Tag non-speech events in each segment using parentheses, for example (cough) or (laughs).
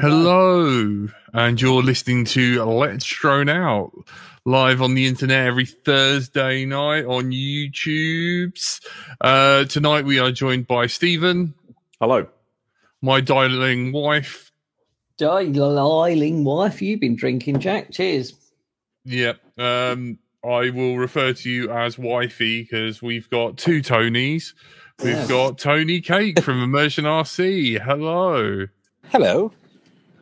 Hello, and you're listening to Let's Drone Out live on the internet every Thursday night on YouTube's. Uh, tonight we are joined by Stephen, Hello. my darling wife. Darling wife, you've been drinking, Jack. Cheers. Yep. Um, I will refer to you as wifey because we've got two Tonys. We've Yes. got Tony Cake from Immersion RC. Hello. Hello.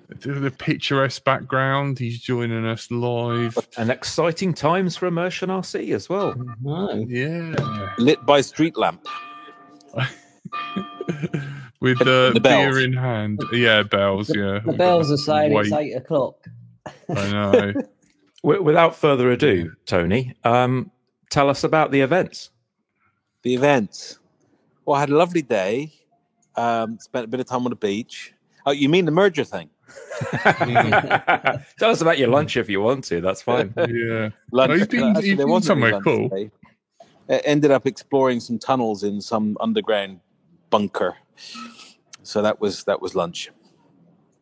The picturesque background. He's joining us live. And exciting times for Immersion RC as well. No. Yeah. Lit by street lamp. (laughs) With And uh, the bells. beer in hand. Yeah, bells. Yeah. The bells are saying it's Wait, eight o'clock. I (laughs) know. Without further ado, Tony, um, tell us about the events. The events. Well, I had a lovely day. Um, spent a bit of time on the beach. Oh, you mean the merger thing? (laughs) tell us about your lunch if you want to. That's fine. (laughs) yeah. Lunch. Oh, you've been- Actually, you've been somewhere cool. today. I ended up exploring some tunnels in some underground bunker. So that was that was lunch.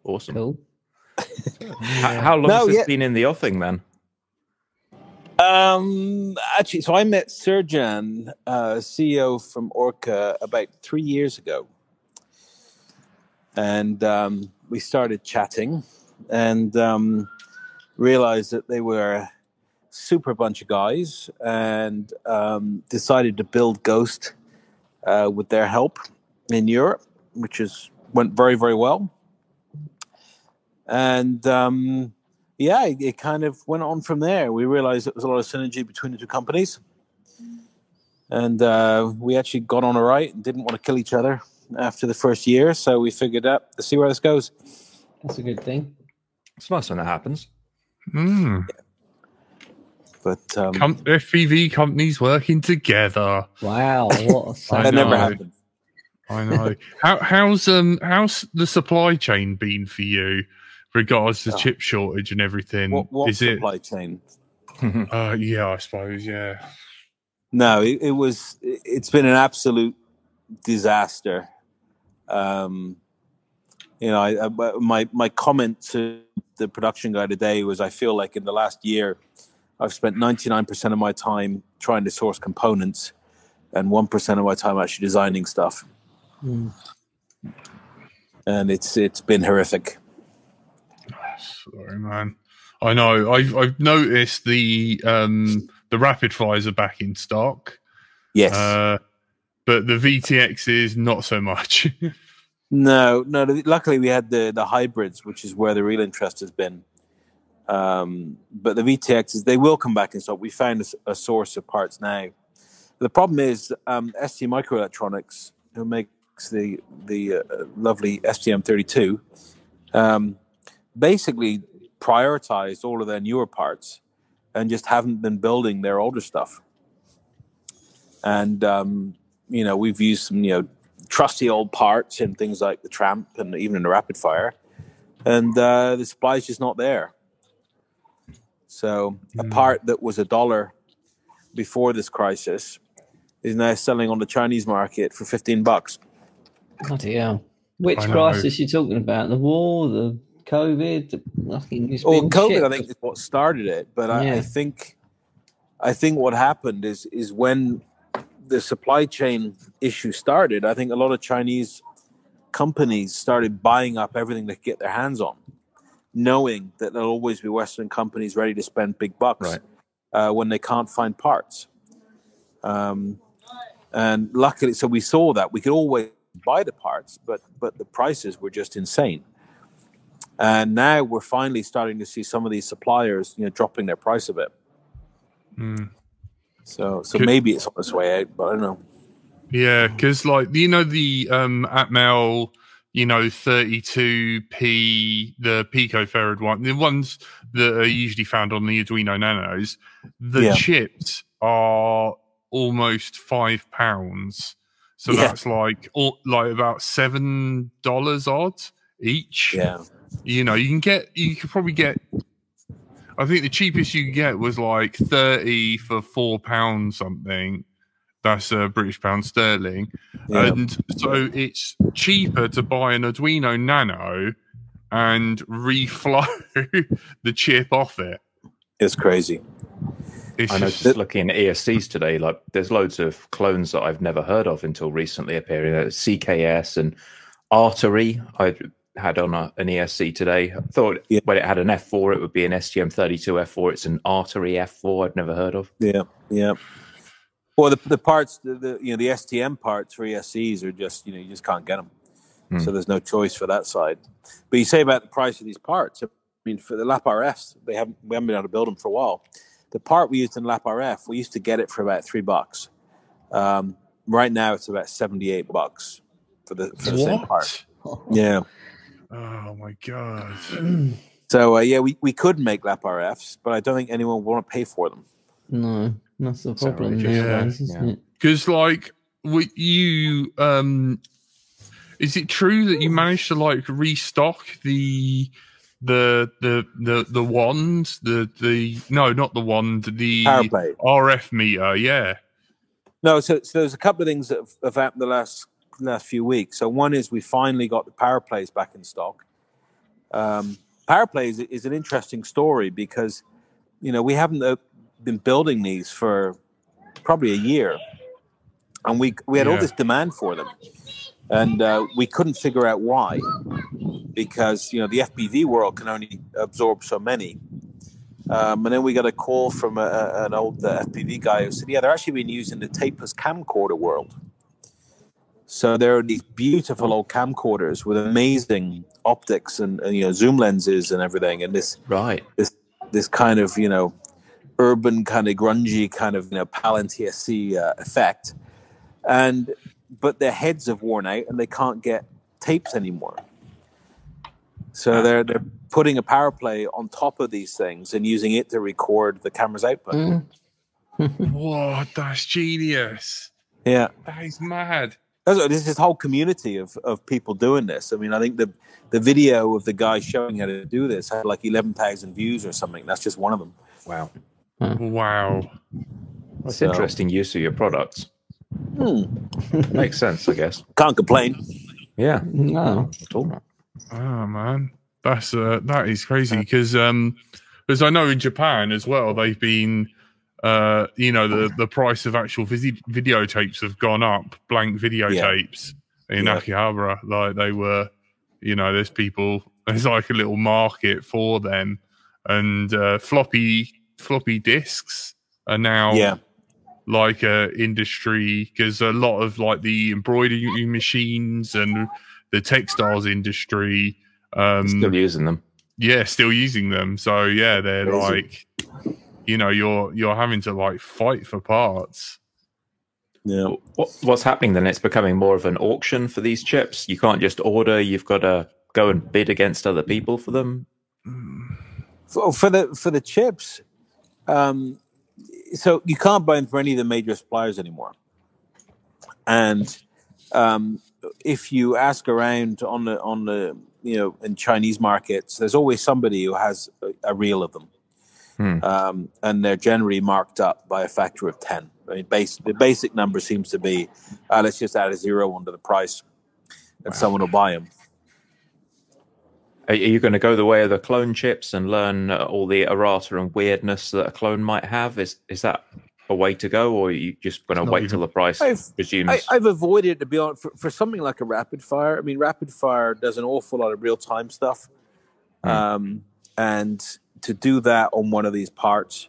Awesome. Cool. (laughs) H- how long No, has this yeah. been in the offing then? Um, actually, so I met Serjan, uh, CEO from Orqa, about three years ago, and um, we started chatting, and um, realized that they were a super bunch of guys, and um, decided to build Ghost uh, with their help in Europe, which is went very very well, and. Um, yeah, it, it kind of went on from there. We realized there was a lot of synergy between the two companies, and uh, we actually got on all right and didn't want to kill each other after the first year. So we figured out to see where this goes. That's a good thing. It's nice when that happens. Mm. But um, Com- FPV companies working together. Wow. What a (laughs) I sight. that never happened. I know. How, how's um how's the supply chain been for you, regards to Oh. chip shortage and everything? What, what Is it? supply chain? (laughs) Uh, yeah, I suppose. Yeah. No, it, it was. It's been an absolute disaster. Um, you know, I, I, my my comment to the production guy today was, I feel like in the last year, I've spent ninety nine percent of my time trying to source components, and one percent of my time actually designing stuff, Mm. and it's it's been horrific. Sorry, man. I know. I've I've noticed the um the rapid fires are back in stock, Yes. uh, but the VTX is not so much. (laughs) No, no. Luckily, we had the the hybrids, which is where the real interest has been. Um, but the VTXs, they will come back in stock. We found a source of parts now. The problem is um, ST Microelectronics, who makes the the uh, lovely STM32, um, basically prioritized all of their newer parts and just haven't been building their older stuff. And um, you know, we've used some you know trusty old parts in things like the Tramp and even in the Rapid Fire, and uh, the supply is just not there. So a Mm. part that was a dollar before this crisis is now selling on the Chinese market for fifteen bucks. Bloody hell. Which I know. crisis you talking about? The war, the COVID, the nothing. Well, COVID, shit I think, is what started it. But I, Yeah. I think, I think what happened is is when the supply chain issue started. I think a lot of Chinese companies started buying up everything they could get their hands on, knowing that there'll always be Western companies ready to spend big bucks Right. uh, when they can't find parts. Um, and luckily, so we saw that we could always buy the parts, but but the prices were just insane. And now we're finally starting to see some of these suppliers, you know, dropping their price a bit. Mm. So so Could- maybe it's on its way out, but I don't know. Yeah, because like you know the um Atmel, you know, 32p, the pico farad one, the ones that are usually found on the Arduino Nanos, the Yeah. chips are almost five pounds. So Yeah. that's like all, like about seven dollars odd each. Yeah. You know, you can get you could probably get I think the cheapest you could get was like 30 for four pounds something. That's uh, British pound sterling. yeah. And so it's cheaper to buy an Arduino Nano and reflow (laughs) the chip off it. It's crazy. It's I know just, just looking at ESCs today, like there's loads of clones that I've never heard of until recently appearing. CKS and Artery. I had on a, an ESC today. I thought Yeah. when it had an F4, it would be an STM32 F4. It's an Artery F4. I'd never heard of. Yeah, yeah. Well, the the parts, the, the you know the STM parts for ESCs are just you know you just can't get them, Hmm. so there's no choice for that side. But you say about the price of these parts. I mean, for the Lap RFs, they haven't we haven't been able to build them for a while. The part we used in Lap RF, we used to get it for about three bucks. Um, right now, it's about seventy eight bucks for the for the same part. Yeah. Oh my god. So uh, yeah, we, we could make Lap RFs, but I don't think anyone would want to pay for them. No, that's the It's problem outrageous. Yeah, isn't yeah. Because like with you um is it true that you managed to like restock the the the the the wand the the no not the wand the RF meter yeah No, so, so there's a couple of things that have, have happened the last last few weeks. So one is we finally got the power plays back in stock. Um, power plays is an interesting story because you know we haven't uh, been building these for probably a year, and we we had all this demand for them, and uh, we couldn't figure out why because you know the FPV world can only absorb so many. Um, and then we got a call from a, an old uh, FPV guy who said, "Yeah, they're actually being used in the tapeless camcorder world. So there are these beautiful old camcorders with amazing optics and, and, you know zoom lenses and everything, and this Right. this this kind of you know urban kind of grungy kind of you know PAL NTSC uh, effect, and but their heads have worn out and they can't get tapes anymore. So they're they're putting a power play on top of these things and using it to record the camera's output. Mm. what that's genius Yeah, that is mad There's, there's this whole community of, of people doing this. I mean, I think the the video of the guy showing how to do this had like eleven thousand views or something. That's just one of them. Wow. wow That's So- interesting use of your products. Hmm. Makes sense, I guess. Can't complain. Yeah. No. At all. oh man that's uh that is crazy because um because I know in Japan as well they've been uh you know the the price of actual visi- videotapes have gone up blank videotapes in Yeah. Akihabara. Like they were you know there's people (laughs) there's like a little market for them. And uh floppy floppy disks are now Yeah, like a industry because a lot of like the embroidery machines and the textiles industry um Still using them. yeah still using them. So yeah they're like you know you're you're having to like fight for parts yeah. What, what's happening then? It's becoming more of an auction for these chips. You can't just order. You've got to go and bid against other people for them. For, for the for the chips, um, so you can't buy them from any of the major suppliers anymore. And um, if you ask around on the on the you know in Chinese markets, there's always somebody who has a, a reel of them, Hmm. um, and they're generally marked up by a factor of ten. I mean, base, the basic number seems to be uh, let's just add a zero under the price, and someone will buy them. Are are you going to go the way of the clone chips and learn uh, all the errata and weirdness that a clone might have? Is is that a way to go, or are you just going to wait even- till the price I've- resumes? I, I've avoided it to be honest for, for something like a rapid fire. I mean, rapid fire does an awful lot of real time stuff, Hmm. um, and to do that on one of these parts,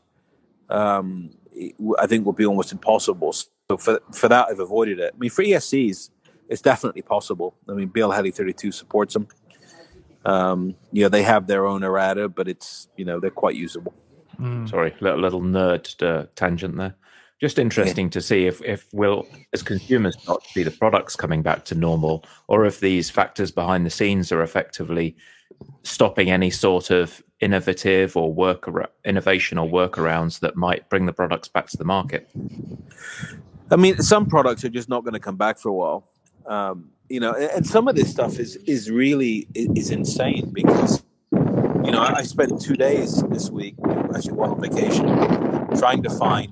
um, I think would be almost impossible. so for for that, I've avoided it. I mean, for ESCs, it's definitely possible. I mean, BL Heli 32 supports them. Um, you know, they have their own errata, but it's you know they're quite usable. Mm. Sorry, little, little nerd uh, tangent there. Just interesting to see if if will as consumers not see the products coming back to normal, or if these factors behind the scenes are effectively stopping any sort of innovative or work innovation or workarounds that might bring the products back to the market. I mean, some products are just not going to come back for a while. Um, you know, and some of this stuff is is really is insane because you know I I spent two days this week actually while on vacation trying to find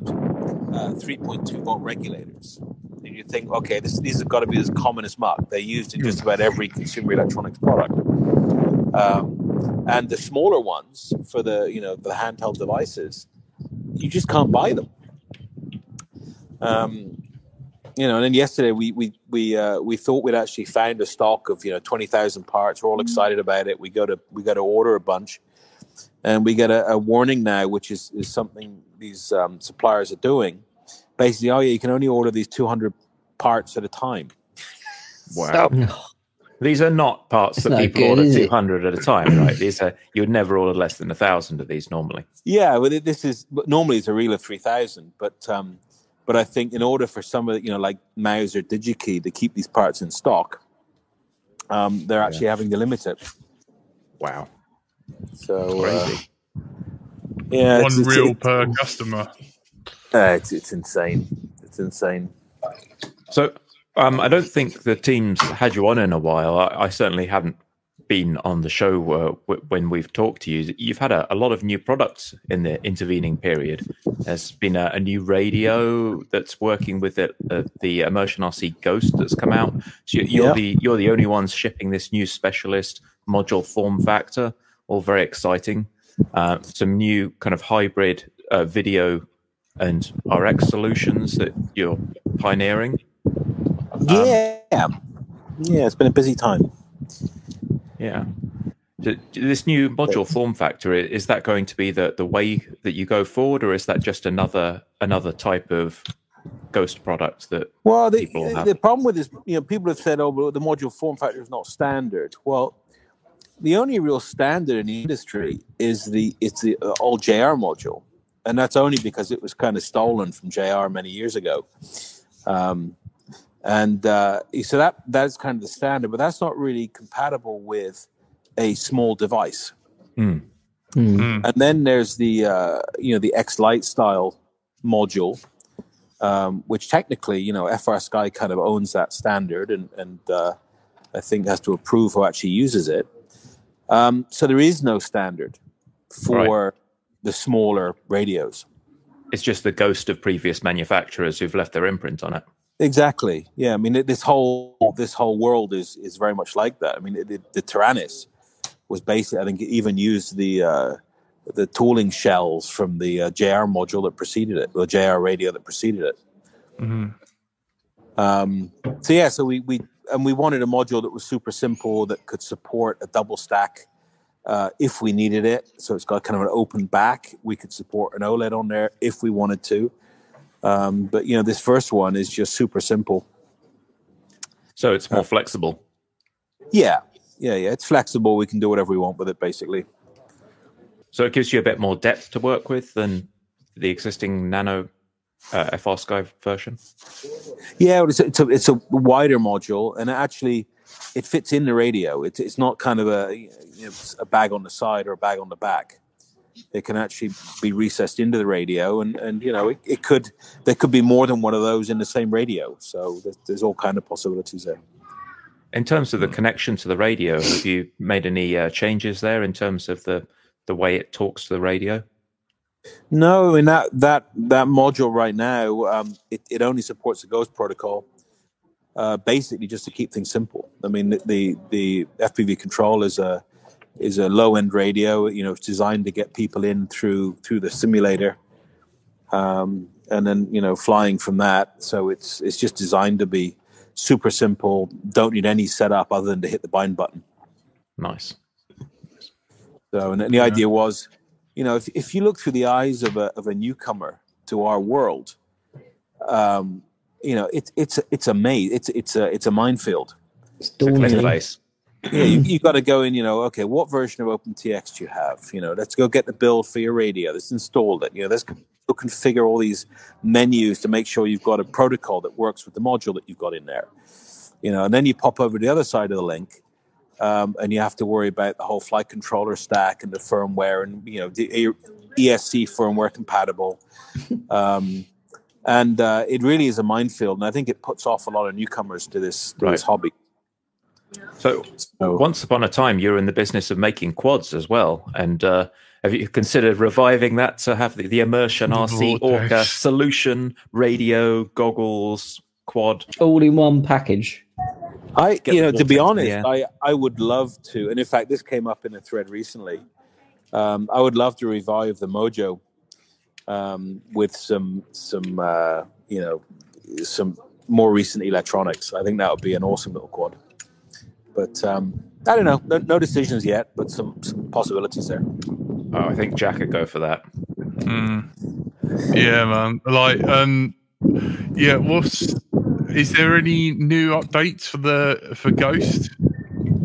uh, 3.2 volt regulators. And you think, okay, this, these have got to be as common as muck. They're used in just about every consumer electronics product. Um, and the smaller ones for the you know the handheld devices, you just can't buy them. Um, you know, and then yesterday we we we uh, we thought we'd actually found a stock of you know twenty thousand parts. We're all excited about it. We go to we got to order a bunch, and we get a, a warning now, which is is something these um, suppliers are doing. Basically, oh yeah, you can only order these two hundred parts at a time. Wow. These are not parts It's that not people good, order 200 at a time, right? These are you would never order less than a thousand of these normally. Yeah, well, this is normally it's a reel of three thousand, but um, but I think in order for some of the, you know like Mouser or DigiKey to keep these parts in stock, um, they're actually having to limit it. Wow, So uh, yeah, One it's, it's, reel it- per customer. uh, it's it's insane. It's insane. So um, I don't think the team's had you on in a while. I, I certainly haven't been on the show uh, w- when we've talked to you. You've had a, a lot of new products in the intervening period. There's been a, a new radio that's working with it, uh, the Immersion RC Ghost that's come out. So you- you're Yeah. the you're the only ones shipping this new specialist module form factor. All very exciting. Uh, some new kind of hybrid uh, video and RX solutions that you're pioneering. Yeah, yeah, it's been a busy time. Yeah. This new module form factor is that going to be the, the way that you go forward, or is that just another another type of ghost product that? Well, the, the problem with this, you know, people have said, "Oh, well, the module form factor is not standard." Well, the only real standard in the industry is the it's the uh, old JR module, and that's only because it was kind of stolen from JR many years ago. Um, and uh, so that that's kind of the standard, but that's not really compatible with a small device. Hmm. Mm. And then there's the uh, you know the X Lite style module, um, which technically you know FR Sky kind of owns that standard, and and uh, I think has to approve who actually uses it. Um, so there is no standard for the smaller radios. It's just the ghost of previous manufacturers who've left their imprint on it. Exactly. Yeah. I mean, it- this whole this whole world is is very much like that. I mean, the, the Taranis was basically, I think, it even used the uh, the tooling shells from the uh, JR module that preceded it, the JR radio that preceded it. Mhm. Um, so yeah, so we we and we wanted a module that was super simple that could support a double stack uh, if we needed it. So it's got kind of an open back. We could support an OLED on there if we wanted to. Um, but you know, this first one is just super simple. So it's more flexible. Yeah, yeah, yeah. It's flexible. We can do whatever we want with it, basically. So it gives you a bit more depth to work with than the existing Nano uh, FR Sky version. Yeah, it's a, it's a it's a wider module, and it actually it fits in the radio. It's it's not kind of a you know, a bag on the side or a bag on the back. It can actually be recessed into the radio, and and you know it, it could there could be more than one of those in the same radio. So there's, there's all kind of possibilities there. In terms of the connection to the radio, have you made any uh, changes there in terms of the the way it talks to the radio? No, I mean that that that module right now, um, it, it only supports the Ghost protocol, uh, basically just to keep things simple. I mean, the the, the FPV control is a is a low end radio. You know, it's designed to get people in through through the simulator, um, and then you know flying from that. So it's it's just designed to be super simple. Don't need any setup other than to hit the bind button. Nice. So, and the idea was, you know, if, if you look through the eyes of a, of a newcomer to our world, um, you know, it's it's it's a maze. It's it's a it's a minefield. It's It's a cliff daunting. face. Yeah, you, (clears throat) you got to go in. You know, okay, what version of OpenTX do you have? You know, let's go get the build for your radio. Let's install it. You know, let's go configure all these menus to make sure you've got a protocol that works with the module that you've got in there. You know, and then you pop over to the other side of the link, um, and you have to worry about the whole flight controller stack and the firmware and you know the ESC firmware compatible. (laughs) Um, and uh, it really is a minefield, and I think it puts off a lot of newcomers to this to Right. this hobby. So So, once upon a time, you were in the business of making quads as well. And uh, have you considered reviving that to have the, the immersion The RC Orqa solution, radio, goggles, quad? All in one package. I, Get you know, to be vortex in the honest, I, I would love to, and in fact, this came up in a thread recently. Um, I would love to revive the Mojo um, with some, some, uh, you know, some more recent electronics. I think that would be an awesome little quad. But um, I don't know, no, no decisions yet, but some, some possibilities there. Oh, I think Jack could go for that. Mm. Yeah, man. Like, um, yeah. What's is there any new updates for the for Ghost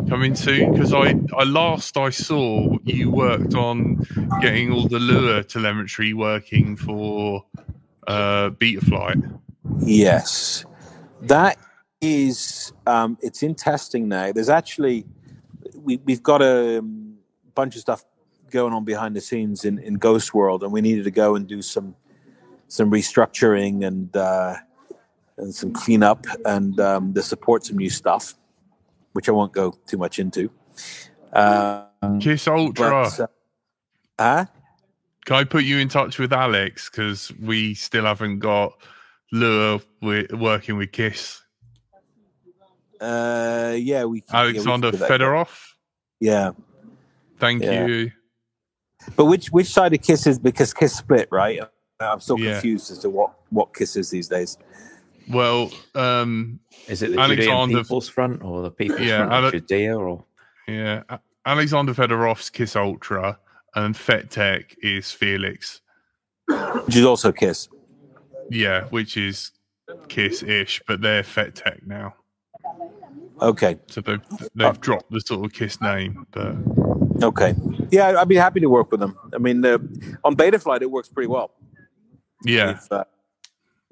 coming soon? Because I, I last I saw you worked on getting all the Lua telemetry working for uh, Betaflight. Yes, that is. Um, it's in testing now. There's actually we we've got a um, bunch of stuff going on behind the scenes in in Ghost World, and we needed to go and do some some restructuring and uh, and some cleanup and um, to support some new stuff, which I won't go too much into. Um, Kiss Ultra. but, uh, huh? Can I put you in touch with Alex because we still haven't got Lua with, working with Kiss. Uh, yeah, we. can Alexander do that. Fedorov. Yeah. Thank Yeah. you. But which which side of Kiss is because Kiss split, right? I'm still Yeah. confused as to what what Kiss is these days. Well, um, Is it the Alexander- Judean People's Front or the People's Yeah, Front Ale- of Judea? Or yeah, Alexander Fedorov's Kiss Ultra and FETtec is Felix. Which is also Kiss. Yeah, which is Kiss-ish, but they're FETtec now. Okay, So they've they've dropped the sort of Kiss name, but okay, yeah, I'd be happy to work with them. I mean, uh, on Betaflight it works pretty well. yeah, We've, uh,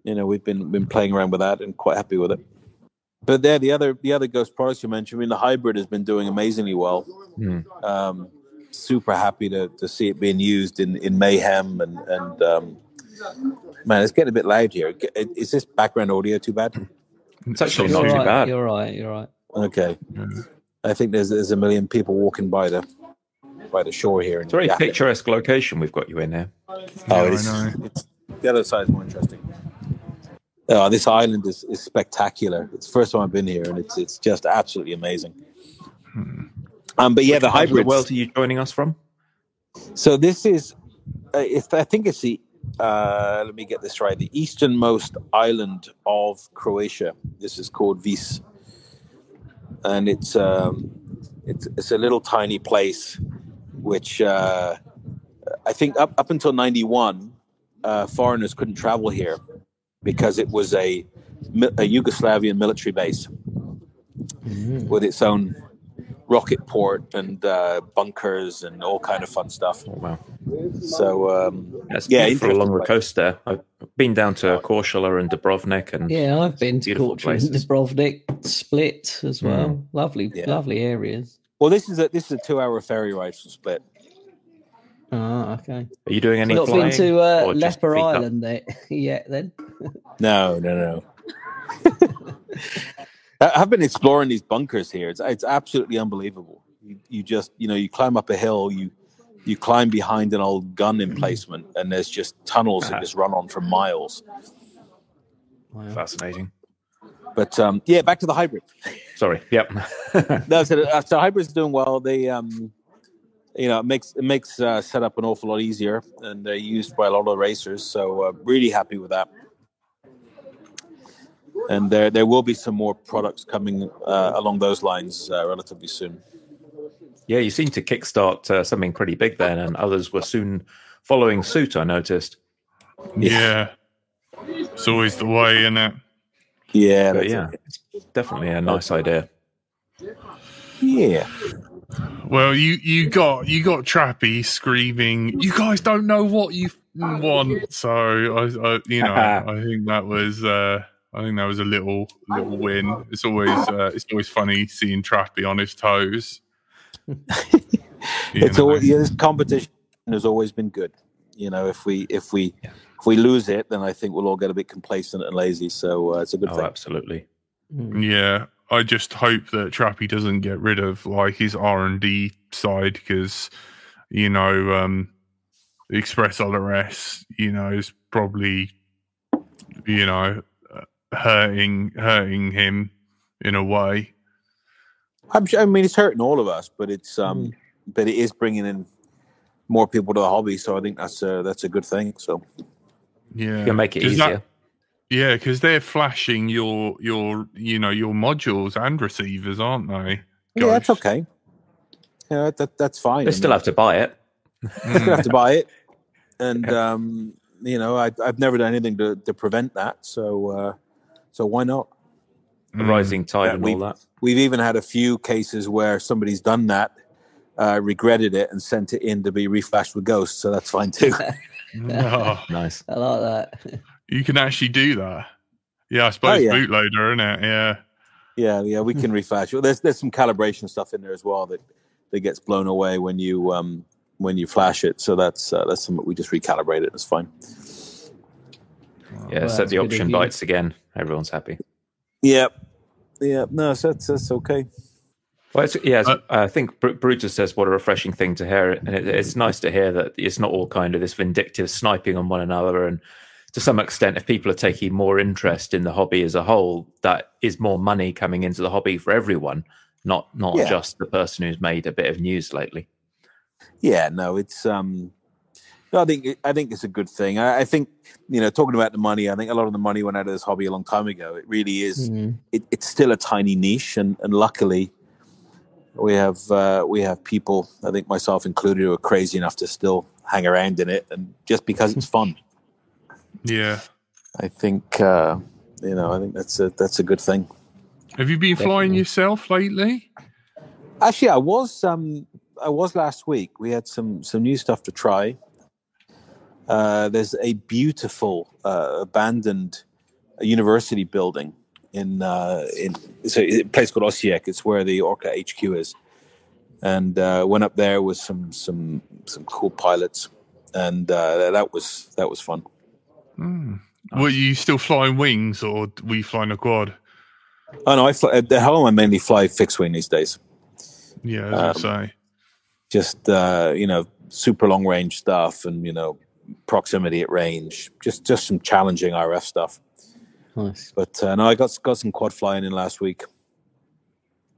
you know, we've been been playing around with that and quite happy with it. But there, the other the other Ghost products you mentioned, I mean, the hybrid has been doing amazingly well. Hmm. Um, super happy to, to see it being used in, in Mayhem and and um, man, it's getting a bit loud here. Is this background audio too bad? It's actually not not You're too bad. You're right. You're right. Okay, Yeah. I think there's there's a million people walking by the by the shore here. It's a very Yeah. picturesque location we've got you in here. Oh, Yeah, it I is. know. It's, the other side is more interesting. Oh, this island is, is spectacular. It's the first time I've been here, and it's it's just absolutely amazing. Hmm. Um, but yeah, the Part hybrid. the world are you joining us from? So this is, uh, it's, I think it's the. Uh, let me get this right. The easternmost island of Croatia. This is called Vis, and it's um, it's it's a little tiny place, which uh, I think up up until ninety one, uh, foreigners couldn't travel here because it was a a Yugoslavian military base Mm. with its own rocket port and uh, bunkers and all kind of fun stuff. Oh, wow. So um, That's Yeah, beautiful interesting along the place. coast there. I've been down to Korčula and Dubrovnik and Yeah, I've been to Beautiful Kortrijk, places. Dubrovnik, Split as well. Lovely, Yeah. lovely areas. well, this is a this is a two hour ferry ride from Split. Ah, okay. are you doing any Not flying? been to uh, Leper? Island there yet? Then (laughs) No, no, no. (laughs) I- I've been exploring these bunkers here. It's it's absolutely unbelievable. You, you just you know you climb up a hill, you you climb behind an old gun emplacement, and there's just tunnels that just run on for miles. wow. Fascinating. But um, yeah, back to the hybrid. Sorry. Yep. (laughs) No, so, uh, so hybrid's doing well. They, um, you know, it makes it makes uh, setup an awful lot easier, and they're used by a lot of racers. So uh, really happy with that. And there there will be some more products coming uh, along those lines uh, relatively soon. Yeah, you seem to kickstart uh, something pretty big then, and others were soon following suit. I noticed. yeah. It's always the way, isn't it? Yeah, But yeah, it. it's definitely a nice idea. yeah. Well, you you got you got Trappy screaming. You guys don't know what you want. So I, I you know (laughs) I think that was uh, I think that was a little little win. It's always uh, it's always funny seeing Trappy on his toes. You it's know. always yeah, this competition has always been good. You know, if we if we if we lose it, then I think we'll all get a bit complacent and lazy. So uh, it's a good Oh, thing. absolutely. Mm. Yeah, I just hope that Trappy doesn't get rid of like his R and D side because you know um, Express LRS, you know, is probably you know uh, hurting hurting him in a way. I'm sure, I mean, it's hurting all of us, but it's um, Mm. but it is bringing in more people to the hobby. So I think that's a that's a good thing. So Yeah, You can make it 'Cause that- easier. yeah, because they're flashing your your you know your modules and receivers, aren't they? yeah, that's okay. Yeah, that that's fine. They still have to buy it. Still have to buy it, and um, you know, I, I've never done anything to, to prevent that. So uh, so why not? The Mm. rising tide Yeah, and we- all that. We've even had a few cases where somebody's done that, uh, regretted it, and sent it in to be reflashed with Ghost. So that's fine too. (laughs) Oh, (laughs) Nice. I like that. (laughs) you can actually do that. Yeah, I suppose Oh, yeah. bootloader, isn't it? Yeah. yeah, yeah, we can reflash. Well, there's there's some calibration stuff in there as well that that gets blown away when you um when you flash it. So that's uh, that's something we just recalibrate it. It's fine. Yeah, Well, set the option you. bytes again. Everyone's happy. Yep. Yeah. No, that's that's okay. Well, it's, yeah, it's- Uh, I think Bru- Brutus says what a refreshing thing to hear, and it, it's nice to hear that it's not all kind of this vindictive sniping on one another. And to some extent, if people are taking more interest in the hobby as a whole, that is more money coming into the hobby for everyone, not not Yeah. just the person who's made a bit of news lately. Yeah, no, it's um no, I think I think it's a good thing. I, I think you know, talking about the money, I think a lot of the money went out of this hobby a long time ago. It really is. Mm. It, it's still a tiny niche, and, and luckily, we have uh, we have people. I think myself included, who are crazy enough to still hang around in it, and just because it's fun. (laughs) Yeah. I think uh, you know. I think that's a that's a good thing. Have you been flying yourself lately? Actually, I was um I was last week. We had some some new stuff to try. Uh, there's a beautiful uh, abandoned university building in uh, in it's a, a place called Osijek. It's where the Orqa HQ is, and uh, went up there with some some some cool pilots, and uh, that was that was fun. Hmm. Were you still flying wings or were you flying a quad? Oh no, I fly, at home I mainly fly fixed wing these days. Yeah, Um, I say. just uh, you know super long range stuff and you know proximity at range just just some challenging rf stuff Nice. but uh, no i got got some quad flying in last week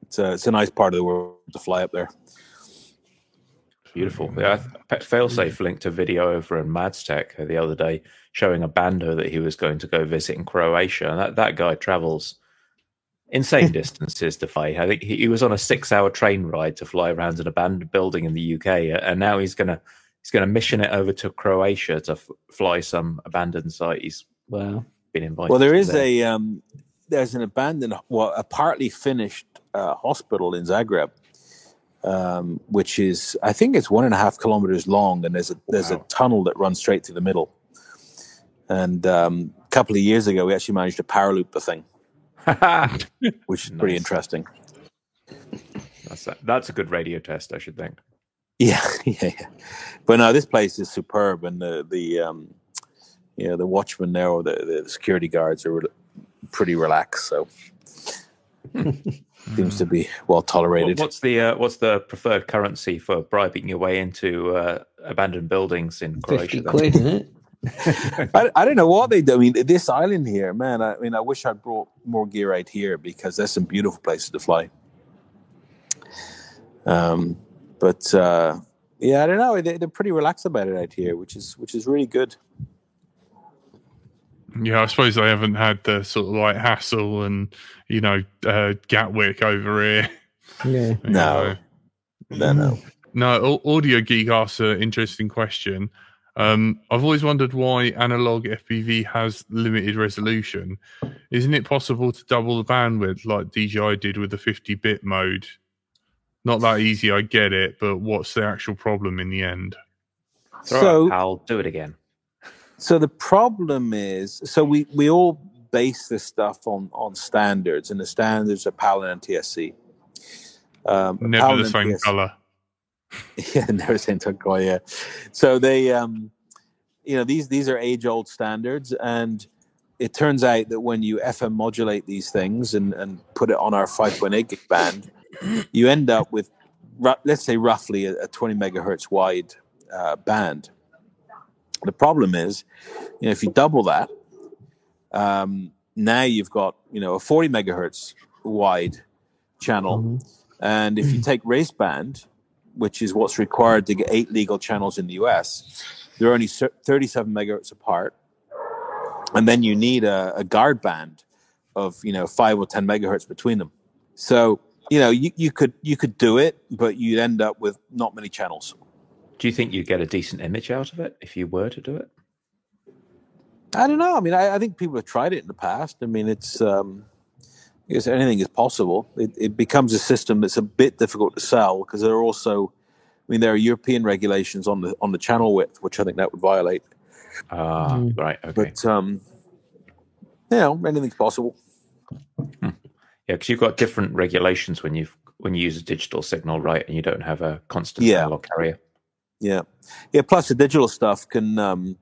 it's a, it's a nice part of the world to fly up there Beautiful. Yeah, I- Pe- Failsafe linked a video over in Madstech the other day showing a bando that he was going to go visit in Croatia. And that, that guy travels insane (laughs) distances to fly. I think he, he was on a six hour train ride to fly around an abandoned building in the UK. And now he's going to he's going to mission it over to Croatia to f- fly some abandoned site. He's Wow. been invited. well there to is a um, there's an abandoned well a partly finished uh, hospital in zagreb um, which is i think it's one and a half kilometers long and there's a there's a tunnel that runs straight through the middle and um, a couple of years ago we actually managed to paraloop the thing (laughs) which is pretty interesting that's, a, that's a good radio test, I should think. Yeah, (laughs) yeah, yeah. But no, this place is superb, and the the um, you know the watchmen there or the, the security guards are re- pretty relaxed, so (laughs) seems to be well tolerated. What's the uh, what's the preferred currency for bribing your way into uh, abandoned buildings in Croatia? 50 quid, isn't it? (laughs) I, I don't know what they do. I mean, this island here, man. I mean, I wish I'd brought more gear out here because there's some beautiful places to fly. Um, but uh, yeah, I don't know. They, they're pretty relaxed about it out here, which is which is really good. Yeah, I suppose they haven't had the sort of like hassle and you know uh, Gatwick over here. Yeah. you (laughs) No. know. No, no. No, Audio Geek asks an interesting question. Um, I've always wondered why analog FPV has limited resolution. Isn't it possible to double the bandwidth like DJI did with the 50 bit mode? Not that easy, I get it, but what's the actual problem in the end? Throw So- it, pal. Do it again. So the problem is, so we we all base this stuff on on standards, and the standards are PAL and NTSC. Um, PAL (laughs) Never the same NTSC color. yeah, never seen turquoise. Yeah, so they, um, you know, these these are age old standards, and it turns out that when you FM modulate these things and and put it on our 5.8 gig band, you end up with, let's say, roughly a, a 20 megahertz wide uh, band. The problem is, you know, if you double that, um, now you've got you know a 40 megahertz wide channel. Mhm. And if you take race band, which is what's required to get eight legal channels in the US, they're only 37 megahertz apart. And then you need a, a guard band of you know five or 10 megahertz between them. So you know you, you could you could do it, but you'd end up with not many channels. Do you think you'd get a decent image out of it if you were to do it? I don't know. I mean, I, I think people have tried it in the past. I mean, it's um, I guess anything is possible. It, it becomes a system that's a bit difficult to sell because there are also, I mean, there are European regulations on the on the channel width, which I think that would violate. Ah, Mm. right. Okay. But um, you know, anything's possible. Yeah, because you've got different regulations when you when you use a digital signal, right? And you don't have a constant Yeah. analog carrier. Yeah, yeah. Plus, the digital stuff can um,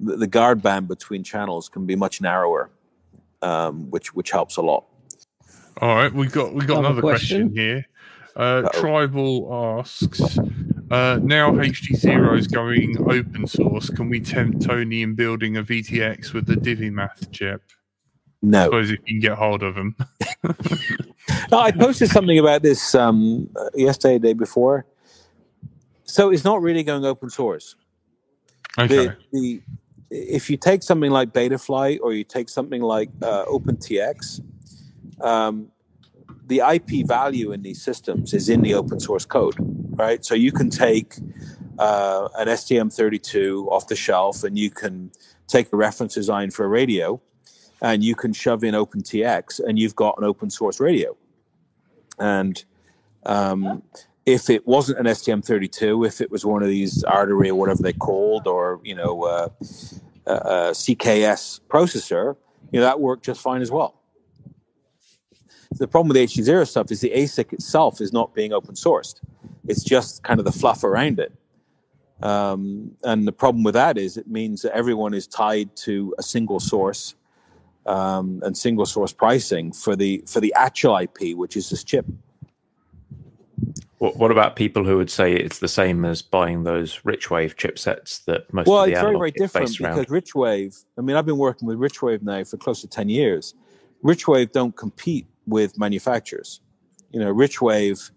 the, the guard band between channels can be much narrower, um, which which helps a lot. All right, we got we got Another another question, question? here. Uh, Tribal asks, uh, now HD Zero is going open source. Can we tempt Tony in building a VTX with the DiviMath chip? No, Suppose you can get hold of them. (laughs) No, I posted something about this um, yesterday, the day before. So it's not really going open source. Okay. The, the if you take something like Betaflight or you take something like uh, OpenTX, um, the IP value in these systems is in the open source code, right? So you can take uh, an STM32 off the shelf and you can take a reference design for a radio and you can shove in OpenTX and you've got an open source radio. And um, if it wasn't an STM32, if it was one of these artery or whatever they called, or you know, uh, uh, uh, CKS processor, you know, that worked just fine as well. The problem with the HD Zero stuff is the ASIC itself is not being open sourced. It's just kind of the fluff around it. Um, and the problem with that is it means that everyone is tied to a single source um, and single source pricing for the for the actual IP, which is this chip. What, what about people who would say it's the same as buying those Richwave chipsets that most well, of the it's very, very different because Richwave. I mean, I've been working with Richwave now for close to ten years. Richwave don't compete with manufacturers. You know, Richwave,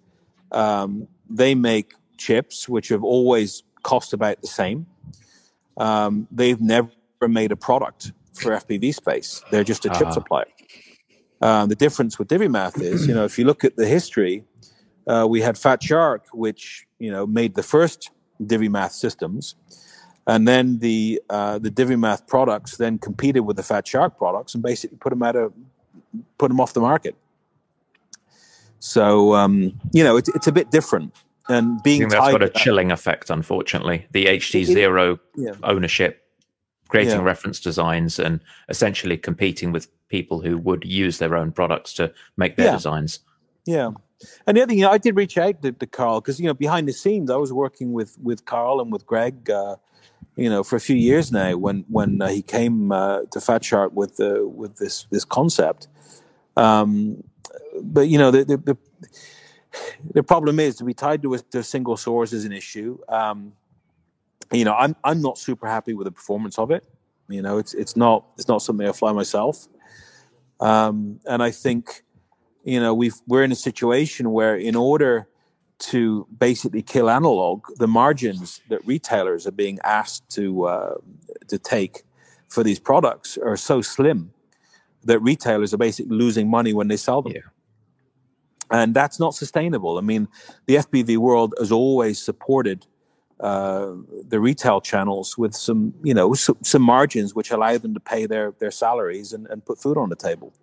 um, they make chips which have always cost about the same. Um, they've never made a product for FPV space. They're just a chip Ah. supplier. Um, the difference with DiviMath is, you know, if you look at the history, uh, we had Fat Shark, which you know made the first DiviMath systems, and then the uh, the DiviMath products then competed with the Fat Shark products and basically put them out of put them off the market. So um, you know it's it's a bit different, and I being think that's got a chilling effect, unfortunately. The HD Zero yeah. ownership, creating Yeah. reference designs, and essentially competing with people who would use their own products to make their Yeah. designs. Yeah. And the other thing, you know, I did reach out to, to Carl because you know behind the scenes I was working with with Carl and with Greg, uh, you know, for a few years now. When when uh, he came uh, to Fat Shark with the with this this concept, um, but you know the, the the the problem is to be tied to a, to a single source is an issue. Um, you know, I'm I'm not super happy with the performance of it. You know, it's it's not it's not something I fly myself, um, and I think you know we've we're in a situation where in order to basically kill analog the margins that retailers are being asked to uh, to take for these products are so slim that retailers are basically losing money when they sell them Yeah. and that's not sustainable i mean the fpv world has always supported uh, the retail channels with some, you know, some, some margins which allow them to pay their their salaries and, and put food on the table.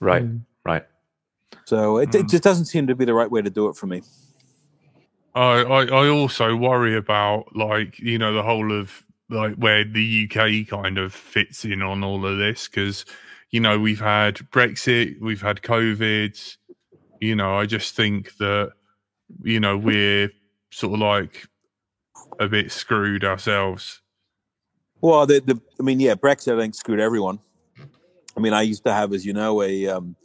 Right, Mm. right. So it, it Mm. just doesn't seem to be the right way to do it for me. I, I I also worry about like you know the whole of like where the UK kind of fits in on all of this because you know we've had Brexit, we've had COVID. You know, I just think that you know we're sort of like a bit screwed ourselves. Well, the, the I mean, yeah, Brexit I think screwed everyone. I mean, I used to have, as you know, a um,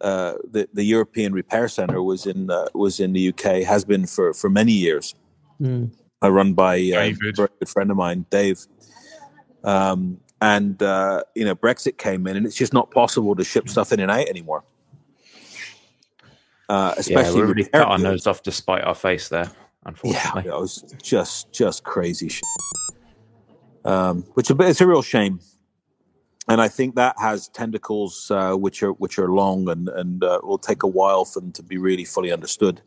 uh, the the European Repair Center was in uh, was in the UK, has been for for many years. Mm. I run by uh, a David. very good friend of mine, Dave. Um, and uh, you know, Brexit came in, and it's just not possible to ship stuff in and out anymore. Uh, Yeah, especially we with really repair cut our goods. nose off despite our face there, Yeah, unfortunately. it was just just crazy shit. Um, which a bit, it's a real shame, and I think that has tentacles uh, which are which are long and and uh, will take a while for them to be really fully understood.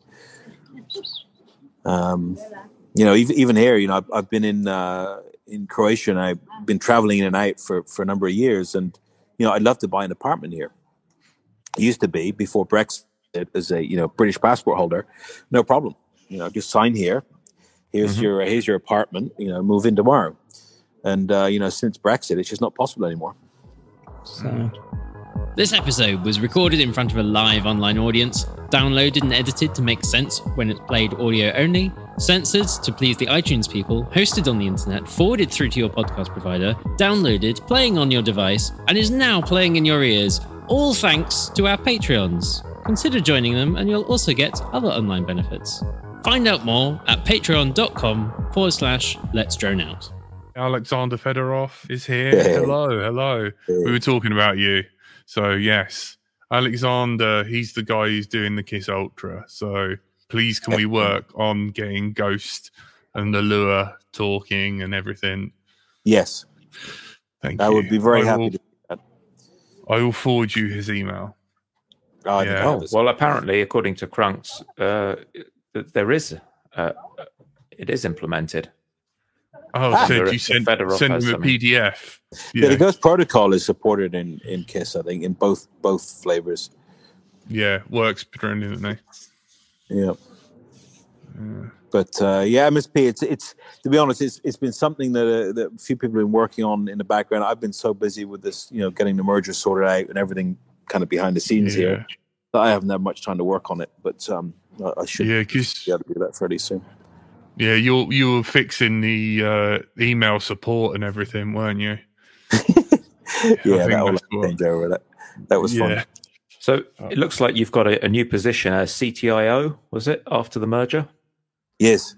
Um, you know, even even here, you know, I've, I've been in uh, in Croatia and I've been traveling in and out for for a number of years, and you know, I'd love to buy an apartment here. It used to be before Brexit as a you know British passport holder, no problem. You know, just sign here. Here's Mhm. your here's your apartment. You know, move in tomorrow. And uh, you know, since Brexit, it's just not possible anymore. Sad. This episode was recorded in front of a live online audience, downloaded and edited to make sense when it's played audio only, censored to please the iTunes people, hosted on the internet, forwarded through to your podcast provider, downloaded, playing on your device, and is now playing in your ears, all thanks to our Patreons. Consider joining them, and you'll also get other online benefits. Find out more at patreon.com forward slash let's drone out. Alexander Fedorov is here. Hey. Hello, hello. We were talking about you. So yes, Alexander, he's the guy who's doing the Kiss Ultra. So please can we work on getting Ghost and the Lua talking and everything? Yes, Thank I you. I would be very I happy Will, to. I will forward you his email. Oh, Yeah. Oh, well, apparently, according to Krunks, uh, th- there is, uh, it is implemented. Oh, Ah. so The- you the sent, Fedorov send has him a something. PDF. yeah. Yeah, the Ghost Protocol is supported in in Kiss, I think, in both both flavors. yeah, works brilliantly. Yeah. Yeah. But uh, yeah, MSP. It's it's to be honest, it's it's been something that, uh, that a few people have been working on in the background. I've been so busy with this, you know, getting the merger sorted out and everything kind of behind the scenes Yeah, here that I haven't had much time to work on it. But um, I, I should yeah, because be able to do that fairly soon. yeah, you you were fixing the uh, email support and everything, weren't you? (laughs) yeah, think that all what- change over that. That was yeah. fun. So Oh. it looks like you've got a, a new position as CTIO, was it, after the merger? Yes.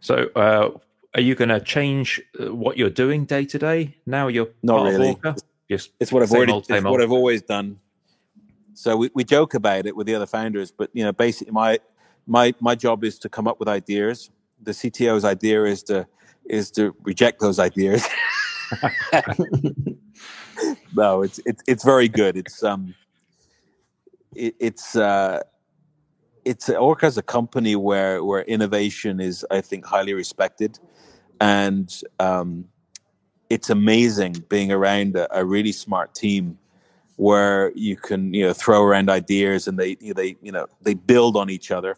So uh, are you going to change uh, what you're doing day to day? Now you're Not part of really. Orqa? Just It's what I've already. old, it's what. I've always done. So we, we joke about it with the other founders, but you know, basically, my my my job is to come up with ideas. The CTO's idea is to is to reject those ideas. (laughs) no, it's it's it's very good. It's um, it, it's uh, it's Orqa is a company where where innovation is, I think, highly respected, and um, it's amazing being around a, a really smart team where you can you know throw around ideas and they they you know they build on each other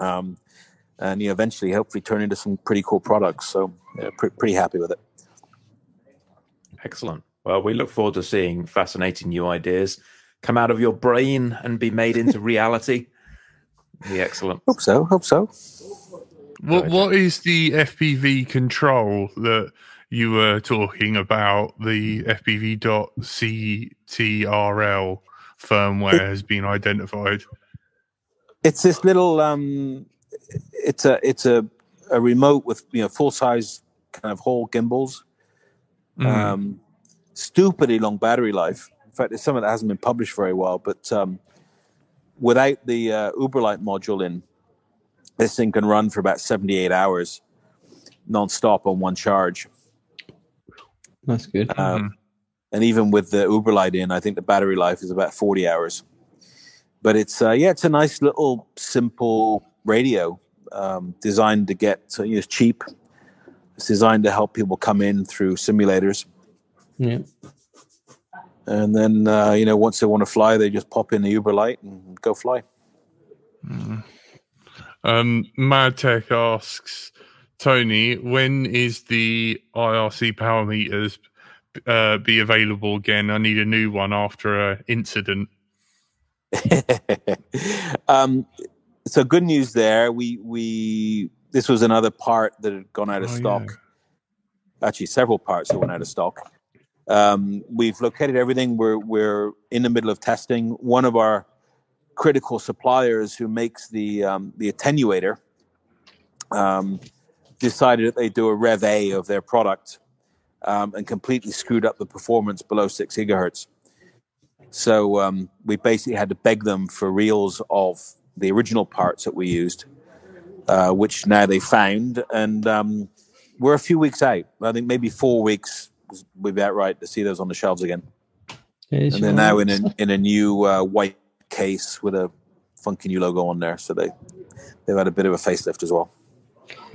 um and you know, eventually hopefully turn into some pretty cool products so yeah, pre- pretty happy with it excellent. Well, we look forward to seeing fascinating new ideas come out of your brain and be made into reality. (laughs) Be excellent. hope so hope so What what is the FPV control that you were talking about? The FPV.CTRL firmware has been identified. it's this little um it's a it's a a remote with you know full size kind of whole gimbals Mm. um, stupidly long battery life. In fact, it's something that hasn't been published very well. But um, without the uh, UberLite module in, this thing can run for about 78 hours nonstop on one charge. That's good. Um, Mhm. And even with the UberLite in, I think the battery life is about 40 hours. But it's uh, yeah, it's a nice little simple radio. um, designed to get so, you know, it's cheap. It's designed to help people come in through simulators, Yeah. and then uh, you know once they want to fly, they just pop in the UberLite and go fly. Um, Mad Tech asks Tony, when is the IRC power meters uh, be available again? I need a new one after a incident. (laughs) um, so good news there. We we this was another part that had gone out of Oh, stock. Actually, several parts that went out of stock. Um, we've located everything. We're we're in the middle of testing. One of our critical suppliers, who makes the um, the attenuator, um, decided that they do a Rev A of their product um, and completely screwed up the performance below six gigahertz. So um, we basically had to beg them for reels of the original parts that we used, uh, which now they found, and um, we're a few weeks out. I think maybe four weeks would be about right to see those on the shelves again. And they're now in a in a new uh, white case with a funky new logo on there. So they they've had a bit of a facelift as well.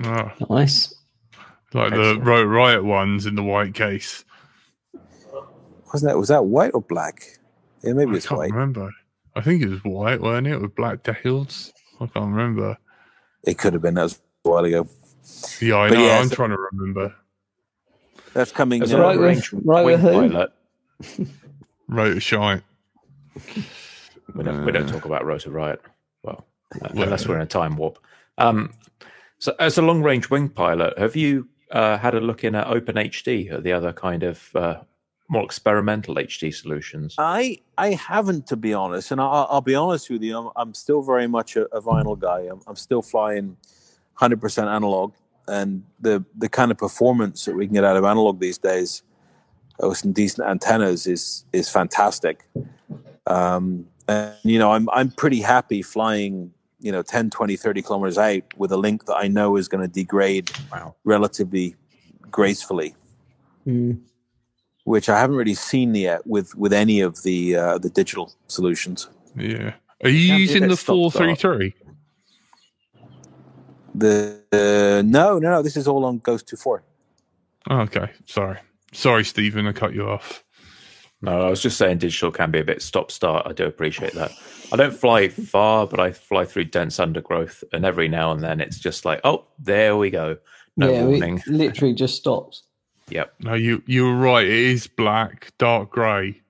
Oh, Nice. like the Excellent. Rotor Riot ones in the white case. Wasn't that was that white or black? Yeah, maybe I it's can't white. remember. I think it was white, wasn't it, with black decals? I can't remember. It could have been that was a while ago. Yeah, I But know. yeah, I'm so- trying to remember. That's coming. There's uh, Right with- range right with wing who? pilot. Rotor shite. We don't, we don't talk about Rotor Riot. Well, unless we're in a time warp. Um, so, as a long range wing pilot, have you uh, had a look in at OpenHD or the other kind of uh, more experimental HD solutions? I I haven't to be honest, and I'll, I'll be honest with you. I'm, I'm still very much a, a vinyl guy. I'm, I'm still flying 100% analog, and the the kind of performance that we can get out of analog these days, with some decent antennas, is is fantastic. Um, and you know, I'm I'm pretty happy flying you know 10, 20, 30 kilometers out with a link that I know is going to degrade Wow. relatively gracefully Mm. which I haven't really seen yet with with any of the uh, the digital solutions. Yeah. Are you Can't using the stop start. 433? The uh, no, no, no. This is all on Ghost Two Four. Oh, okay. Sorry. Sorry, Stephen. I cut you off. No, I was just saying digital can be a bit stop start. I do appreciate that. I don't fly far, but I fly through dense undergrowth, and every now and then it's just like, oh, there we go. No yeah, warning. it literally just stops. Yep. No, you you were right. It is black, dark grey.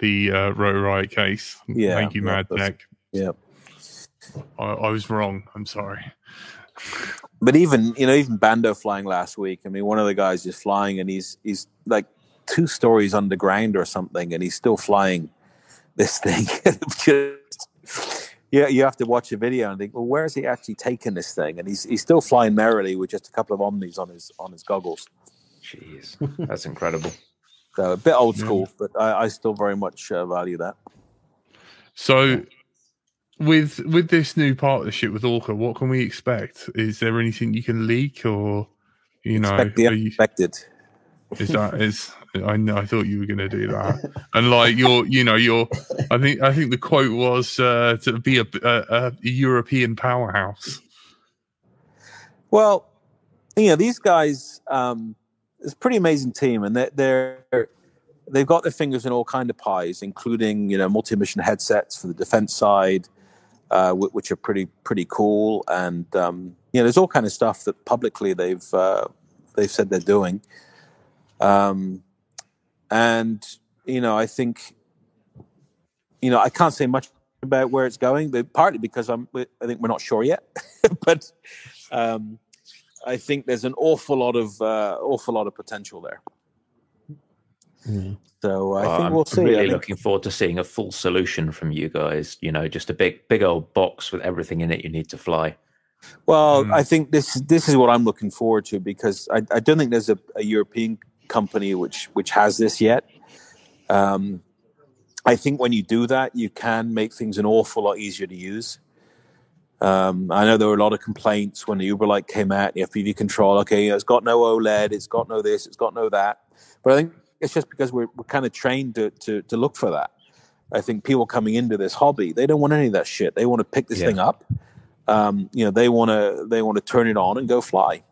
The uh, Rotor Riot case. Yeah, Thank you, yeah, Mad that's- Tech. Yeah, I, I was wrong. I'm sorry. but even you know even Bando flying last week. I mean, one of the guys is flying, and he's he's like two stories underground or something, and he's still flying this thing. (laughs) just, yeah, you have to watch a video and think, well, where is he actually taking this thing? And he's he's still flying merrily with just a couple of omnis on his on his goggles. Jeez, that's incredible. So a bit old Yeah. school, but I, I still very much uh, value that. So, with with this new partnership with Orqa, what can we expect? Is there anything you can leak, or you know, Expect the are you- is that is I I thought you were going to do that, and like you're, you know, you're. I think I think the quote was uh, to be a, a, a European powerhouse. Well, you know, these guys, um, it's a pretty amazing team, and they're, they're they've got their fingers in all kind of pies, including you know multi-mission headsets for the defense side, uh, which are pretty pretty cool, and um, you know, there's all kind of stuff that publicly they've uh, they've said they're doing, um, and you know, I think you know I can't say much about where it's going, but partly because I'm I think we're not sure yet, (laughs) but. Um, I think there's an awful lot of uh, awful lot of potential there. Yeah. So I Well, think I'm we'll see. Really looking forward to seeing a full solution from you guys. You know, just a big, big old box with everything in it you need to fly. well, Mm. I think this this is what I'm looking forward to because I, I don't think there's a, a European company which which has this yet. Um, I think when you do that, you can make things an awful lot easier to use. Um, I know there were a lot of complaints when the UberLite came out. The FPV control, okay, it's got no OLED, it's got no this, it's got no that. But I think it's just because we're, we're kind of trained to, to to look for that. I think people coming into this hobby, they don't want any of that shit. They want to pick this Yeah. thing up, um, you know, they want to they want to turn it on and go fly.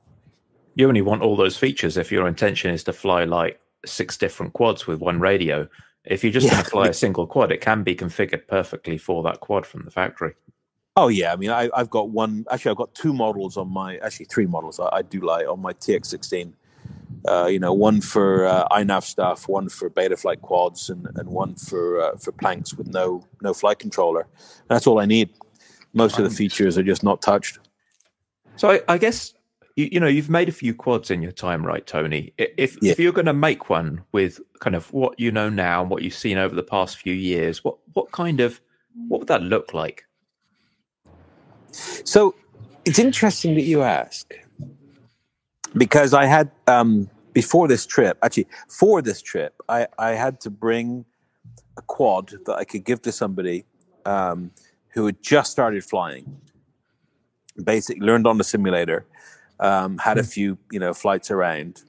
You only want all those features if your intention is to fly like six different quads with one radio. If you're just Yeah. going to fly a single quad, it can be configured perfectly for that quad from the factory. Oh yeah, I mean, I, I've got one. Actually, I've got two models on my. Actually, three models. I, I do like on my TX16. Uh, you know, one for uh, iNav stuff, one for Betaflight quads, and, and one for uh, for planks with no no flight controller. That's all I need. Most of the features are just not touched. So I, I guess you, you know you've made a few quads in your time, right, Tony? If Yeah. if you're going to make one with kind of what you know now and what you've seen over the past few years, what what kind of what would that look like? So it's interesting that you ask because I had um, before this trip, actually for this trip, I, I had to bring a quad that I could give to somebody um, who had just started flying, basically learned on the simulator, um, had a few you know flights around.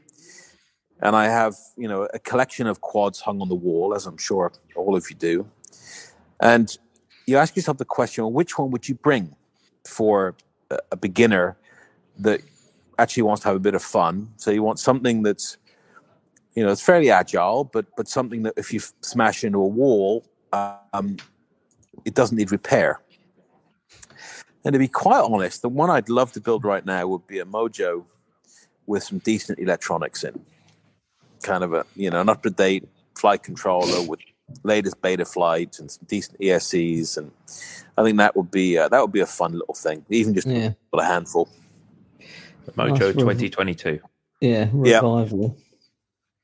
And I have, you know, a collection of quads hung on the wall, as I'm sure all of you do. And you ask yourself the question, well, which one would you bring? for a, a beginner that actually wants to have a bit of fun. So you want something that's, you know, it's fairly agile, but but something that if you smash into a wall, um, it doesn't need repair. And to be quite honest, the one I'd love to build right now would be a Mojo with some decent electronics in, kind of a you know an up to date flight controller with latest beta flight and some decent ESCs and I think that would be uh, that would be a fun little thing, even just Yeah, a handful. Mojo 2022. yeah, Yeah.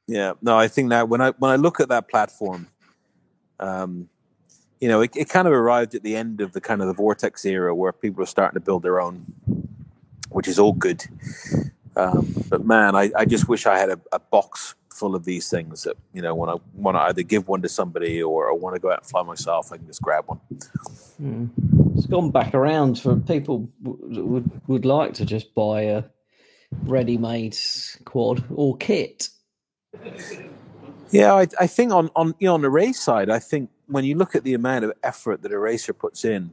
Yeah, no, I think that when I when I look at that platform, um, you know, it, it kind of arrived at the end of the kind of the vortex era where people are starting to build their own, which is all good. Um, but man, I, I just wish I had a, a box full of these things that you know when I want to either give one to somebody or I want to go out and fly myself, I can just grab one. Mm. It's gone back around for people w- that would would like to just buy a ready-made quad or kit. Yeah, I, I think on, on you know on the race side, I think when you look at the amount of effort that a racer puts in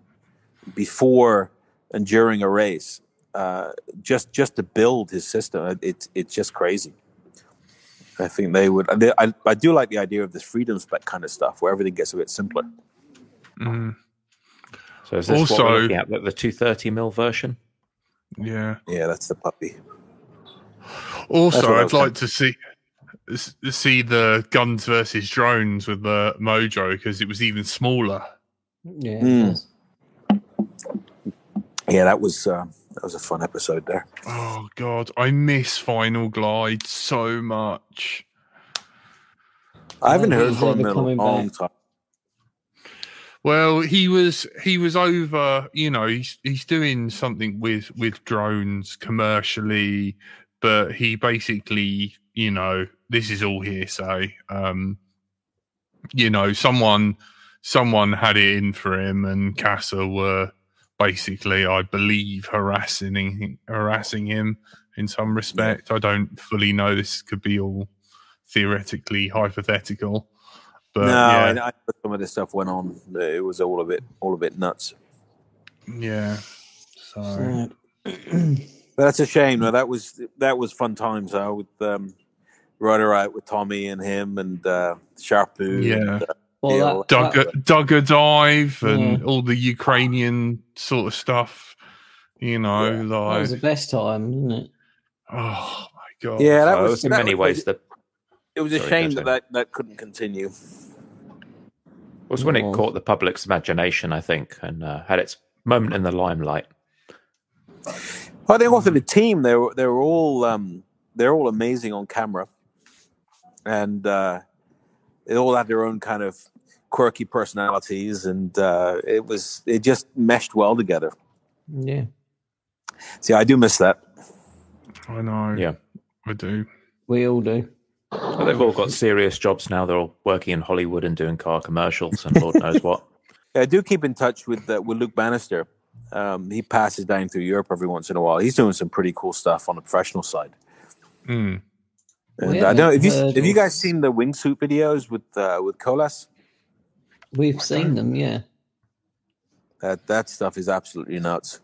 before and during a race, uh, just just to build his system, it's it's just crazy. I think they would. they- I, I do like the idea of this freedom spec kind of stuff, where everything gets a bit simpler. Mm, So is this what Also- we're looking at, the the 230 mil version? yeah. Yeah, that's the puppy. Also, I I'd was like to see s- see the guns versus drones with the Mojo because it was even smaller. Yeah, Mm. Yeah, that was uh, that was a fun episode there. Oh God, I miss Final Glide so much. I haven't heard from him in a coming long back. time. Well, he was he was over. You know, he's he's doing something with with drones commercially, but he basically, you know, this is all hearsay. Um, you know, someone someone had it in for him, and Casa were basically, I believe, harassing him- harassing him in some respect. I don't fully know. This could be all theoretically hypothetical. But no, yeah, I, I know some of this stuff went on. It was all a bit all a bit nuts. yeah. So So, (clears throat) But that's a shame. No, that was that was fun times. though with um, Rider out with Tommy and him and uh, Charpu. Yeah. and, uh, well, that, dug that- a, dug a dive and Yeah. all the Ukrainian sort of stuff. You know, Yeah. that like was the best time, wasn't it? oh my god. yeah, that So was in that many was- ways, the It was a Sorry, shame that, that that couldn't continue. It was when it Oh. caught the public's imagination, I think, and uh, had its moment in the limelight. Well, I think also the team they were they were all um, they're all amazing on camera, and uh, they all had their own kind of quirky personalities, and uh, it was it just meshed well together. Yeah, See, I do miss that. I know. Yeah. I do. we all do. But they've all got serious jobs now. They're all working in Hollywood and doing car commercials and Lord knows what. (laughs) I do keep in touch with uh, with Luke Bannister. Um, he passes down through Europe every once in a while. He's doing some pretty cool stuff on the professional side. Mm. And I don't know if you heard have you guys seen the wingsuit videos with uh, with Colas. We've seen them, yeah. That that stuff is absolutely nuts.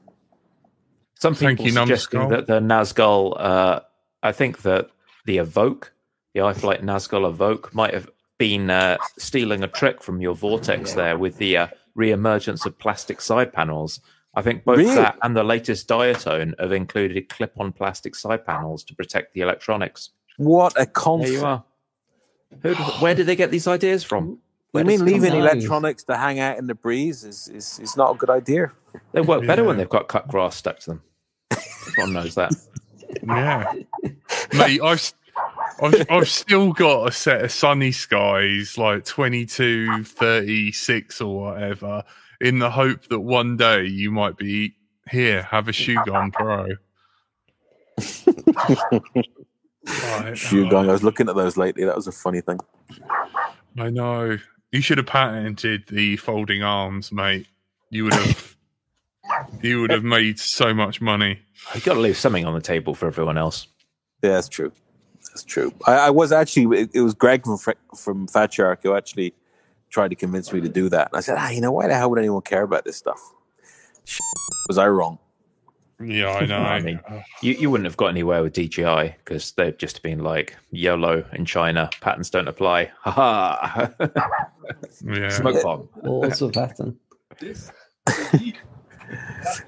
Some Thank people you, suggesting Numskull. that the Nazgul, uh, I think that the Evoke, the iFlight Nazgul Evoke, might have been uh, stealing a trick from your Vortex there with the uh, re-emergence of plastic side panels. I think both Really? that and the latest Diatone have included clip-on plastic side panels to protect the electronics. What a There you concept! are. Who, where did they get these ideas from? I Where mean, does it come leaving from? electronics to hang out in the breeze is, is, is not a good idea. They work better when they've got cut grass stuck to them. Everyone knows that. (laughs) Yeah, mate, I've, I've I've still got a set of sunny skies like 22, 36 or whatever, in the hope that one day you might be here, have a Shogun Pro. (laughs) Right, (laughs) Shoe oh, gang. I was looking at those lately. That was a funny thing. I know. You should have patented the folding arms, mate. You would have. (laughs) you would have made so much money. You've got to leave something on the table for everyone else. Yeah, that's true. That's true. I, I was actually. It, it was Greg from from Fat Shark who actually tried to convince me to do that. And I said, ah, you know, why the hell would anyone care about this stuff? (laughs) Was I wrong? Yeah, I know. I mean, You, you wouldn't have got anywhere with DJI because they've just been like YOLO in China. Patents don't apply. Ha ha. yeah. Smoke bomb. What's the pattern?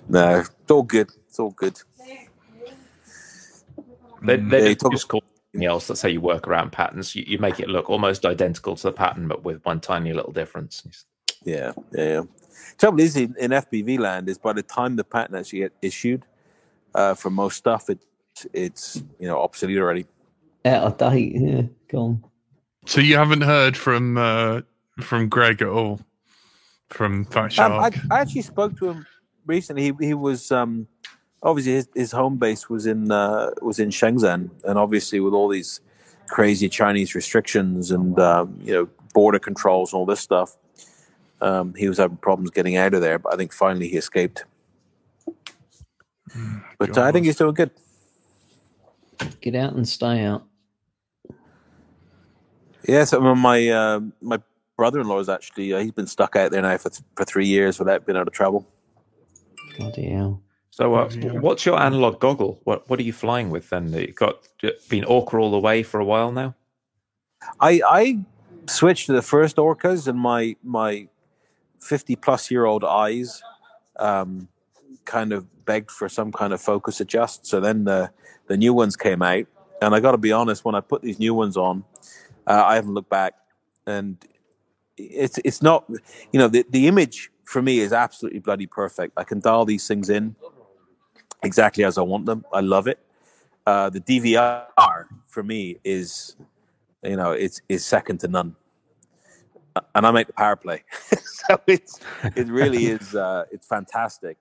No, it's all good. It's all good. They, mm, Yeah, they you talk- just call something else. Let's say you work around patents. You, you make it look almost identical to the pattern, but with one tiny little difference. Yeah, yeah. yeah. Trouble is in, in FPV land is by the time the patent actually get issued uh, for most stuff, it it's you know obsolete already. Out of date. Yeah, gone. So you haven't heard from uh, from Greg at all from Fat Um, I, I actually spoke to him recently. He he was um, obviously his, his home base was in uh, was in Shenzhen, and obviously with all these crazy Chinese restrictions and um, you know border controls and all this stuff, um, he was having problems getting out of there. But I think finally he escaped. But uh, I think he's doing good. Get out and stay out. Yeah, so my uh, my brother-in-law is actually uh, he's been stuck out there now for for three years without being able to travel. Bloody hell. So, uh, what's your analog goggle? What What are you flying with then? You got been Orqa all the way for a while now. I I switched to the first Orqas, and my my fifty plus year old eyes um, kind of begged for some kind of focus adjust. So then the the new ones came out, and I got to be honest, when I put these new ones on, uh, I haven't looked back, and it's it's not you know the the image for me is absolutely bloody perfect. I can dial these things in exactly as I want them. I love it. Uh, the DVR for me is you know, it's is second to none. And I make the power play, (laughs) so it's it really (laughs) is uh, it's fantastic.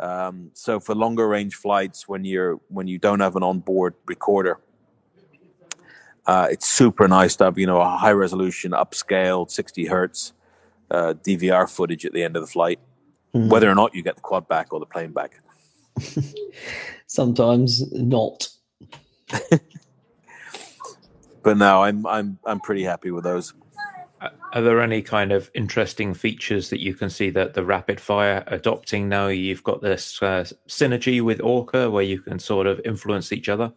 Um, so for longer range flights, when you're when you don't have an onboard recorder, uh, it's super nice to have you know a high resolution, upscaled, sixty hertz uh, DVR footage at the end of the flight, Hmm. whether or not you get the quad back or the plane back. (laughs) Sometimes not. But no, I'm I'm I'm pretty happy with those. Are there any kind of interesting features that you can see that the rapid fire adopting now? You've got this uh, synergy with Orqa where you can sort of influence each other.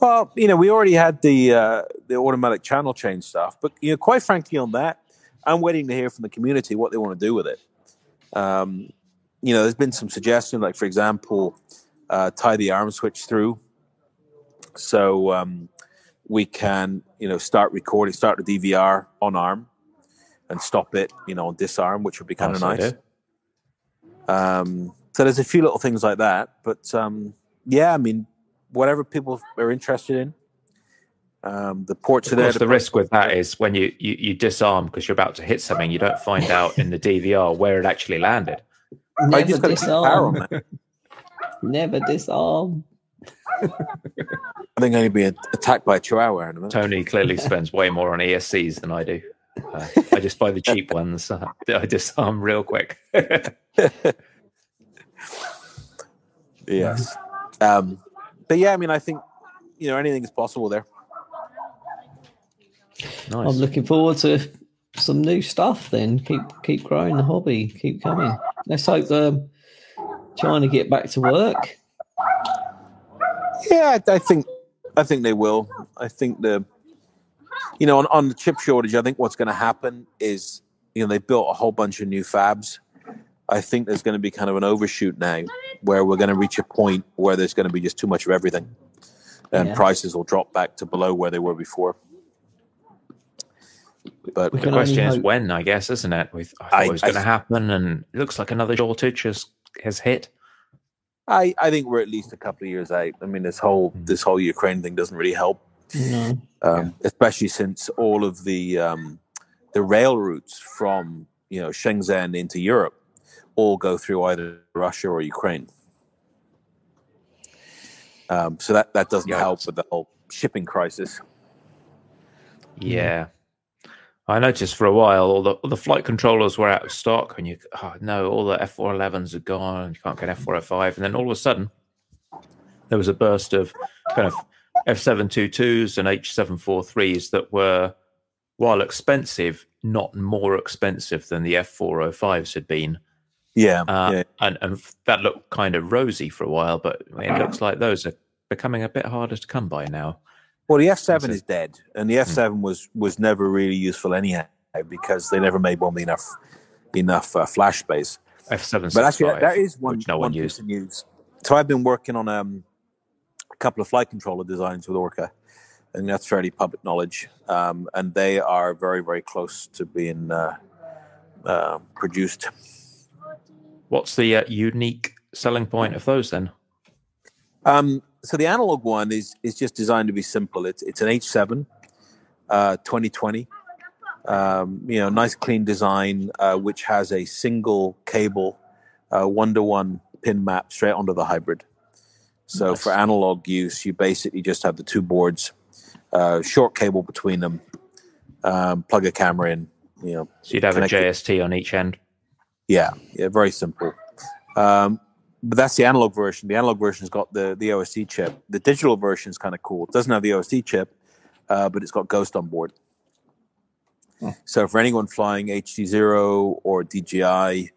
Well, you know, we already had the uh, the automatic channel change stuff, but you know, quite frankly, on that, I'm waiting to hear from the community what they want to do with it. Um, you know, there's been some suggestions, like for example, uh, tie the arm switch through, so um, we can, you know, start recording, start the DVR on arm, and stop it, you know, on disarm, which would be kind of Nice nice. idea. Um, so there's a few little things like that, but um, yeah, I mean, whatever people are interested in. Um, the ports Of are there. course, to the risk with that is when you, you, you disarm because you're about to hit something, you don't find out in the DVR where it actually landed. I Never just got power on disarm. that. Never disarm. (laughs) I think I'm going to be attacked by a chihuahua in a minute. Tony clearly (laughs) spends way more on ESCs than I do. Uh, I just buy the cheap ones. Uh, (laughs) I disarm real quick. (laughs) Yes. Um, but yeah, I mean, I think you know anything is possible there. nice. I'm looking forward to some new stuff. Then keep keep growing the hobby. Keep coming. Let's hope the trying to get back to work. Yeah, I, I think I think they will. I think the you know on, on the chip shortage, I think what's going to happen is you know they built a whole bunch of new fabs. I think there's going to be kind of an overshoot now, where we're going to reach a point where there's going to be just too much of everything, and Yeah. prices will drop back to below where they were before. But The question is hope. when, I guess, isn't it? We I thought I- it was going to happen, and it looks like another shortage has, has hit. I, I think we're at least a couple of years out. I mean, this whole this whole Ukraine thing doesn't really help. No. um, especially since all of the um, the rail routes from you know Shenzhen into Europe all go through either Russia or Ukraine. Um, so that that doesn't Yeah. help with the whole shipping crisis. Yeah. I noticed for a while all the all the flight controllers were out of stock, and you oh no, all the F four elevens are gone. You can't get F405, and then all of a sudden there was a burst of kind of F seven two twos and H seven four threes that were, while expensive, not more expensive than the F four oh fives had been. Yeah, Uh, yeah. and, and that looked kind of rosy for a while, but it looks like those are becoming a bit harder to come by now. Well, the F seven is dead, and the F seven was was never really useful anyhow because they never made one with enough enough uh, flash space. F seven But actually, that- that is one, no one one piece used. of news. So I've been working on um, a couple of flight controller designs with Orqa, and that's fairly public knowledge. Um, and they are very, very close to being uh, uh, produced. What's the uh, unique selling point of those then? Um, so the analog one is is just designed to be simple. It's it's an H7 uh, 2020. Um, you know, nice clean design, uh, which has a single cable, one to one pin map straight onto the hybrid. So Nice. for analog use, you basically just have the two boards, uh, short cable between them, um, plug a camera in. You know, So you'd have a JST on each end. yeah, yeah, very simple. Um, but that's the analog version. The analog version's got the the OSD chip. The digital version is kind of cool. It doesn't have the OSD chip, uh, but it's got Ghost on board. So for anyone flying HD zero or DJI,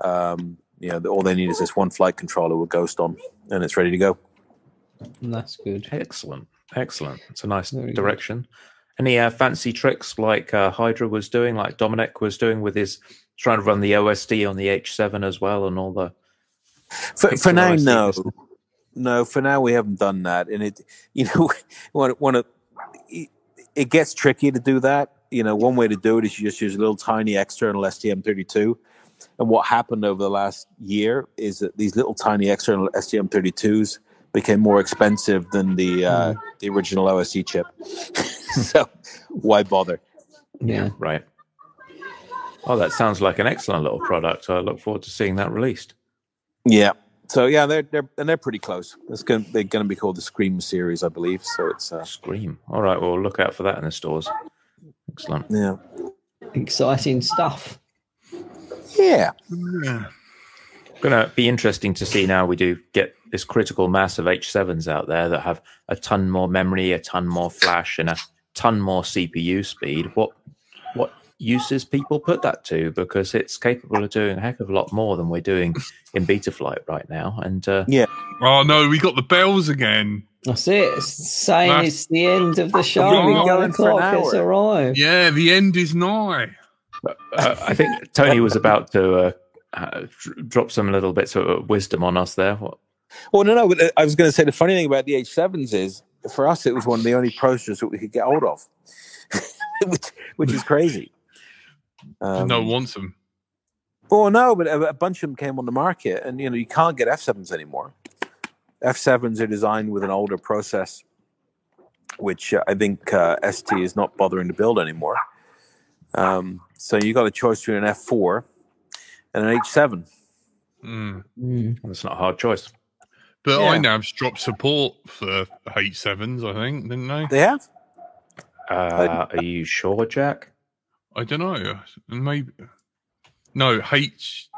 um, you know, all they need is this one flight controller with Ghost on, and it's ready to go. That's good. Excellent, excellent. It's a nice Very good. direction. Any uh, fancy tricks like uh, Hydra was doing, like Dominic was doing with his trying to run the OSD on the H7 as well, and all the For, for now, no, no. For now, we haven't done that, and it, (laughs) you know, when when it, it gets tricky to do that. You know, one way to do it is you just use a little tiny external STM32. And what happened over the last year is that these little tiny external STM32s became more expensive than the uh, the original OSD chip. (laughs) so why bother? Yeah. right. Oh, that sounds like an excellent little product. I look forward to seeing that released. Yeah. So yeah, they're they're and they're pretty close. It's going they're going to be called the Scream series, I believe. So it's uh, Scream. All right, well, look out for that in the stores. Excellent. yeah Exciting stuff. yeah Yeah. Going to be interesting to see now we do get this critical mass of H7s out there that have a ton more memory, a ton more flash, and a ton more CPU speed. What what uses people put that to? Because it's capable of doing a heck of a lot more than we're doing in Betaflight right now. And uh, Oh no, we got the bells again. That's it. It's saying That's- it's the end of the show. We've been Nine going for an has hour. arrived. Yeah, the end is nigh. uh, I think Tony was about to uh, uh, drop some little bits of wisdom on us there. What, Well, no, no. But uh, I was going to say the funny thing about the H7s is for us it was one of the only processors that we could get hold of, (laughs) which which is crazy. Um, no one wants them. Well, no, but a, a bunch of them came on the market, and you know you can't get F7s anymore. F7s are designed with an older process, which uh, I think uh, ST is not bothering to build anymore. Um, so you got a choice between an F4 and an H7. Mm. Mm. that's not a hard choice. But Yeah. iNav's dropped support for H7s, I think, didn't they? They have. Uh, are you sure, Jack? I don't know. Maybe. No, H.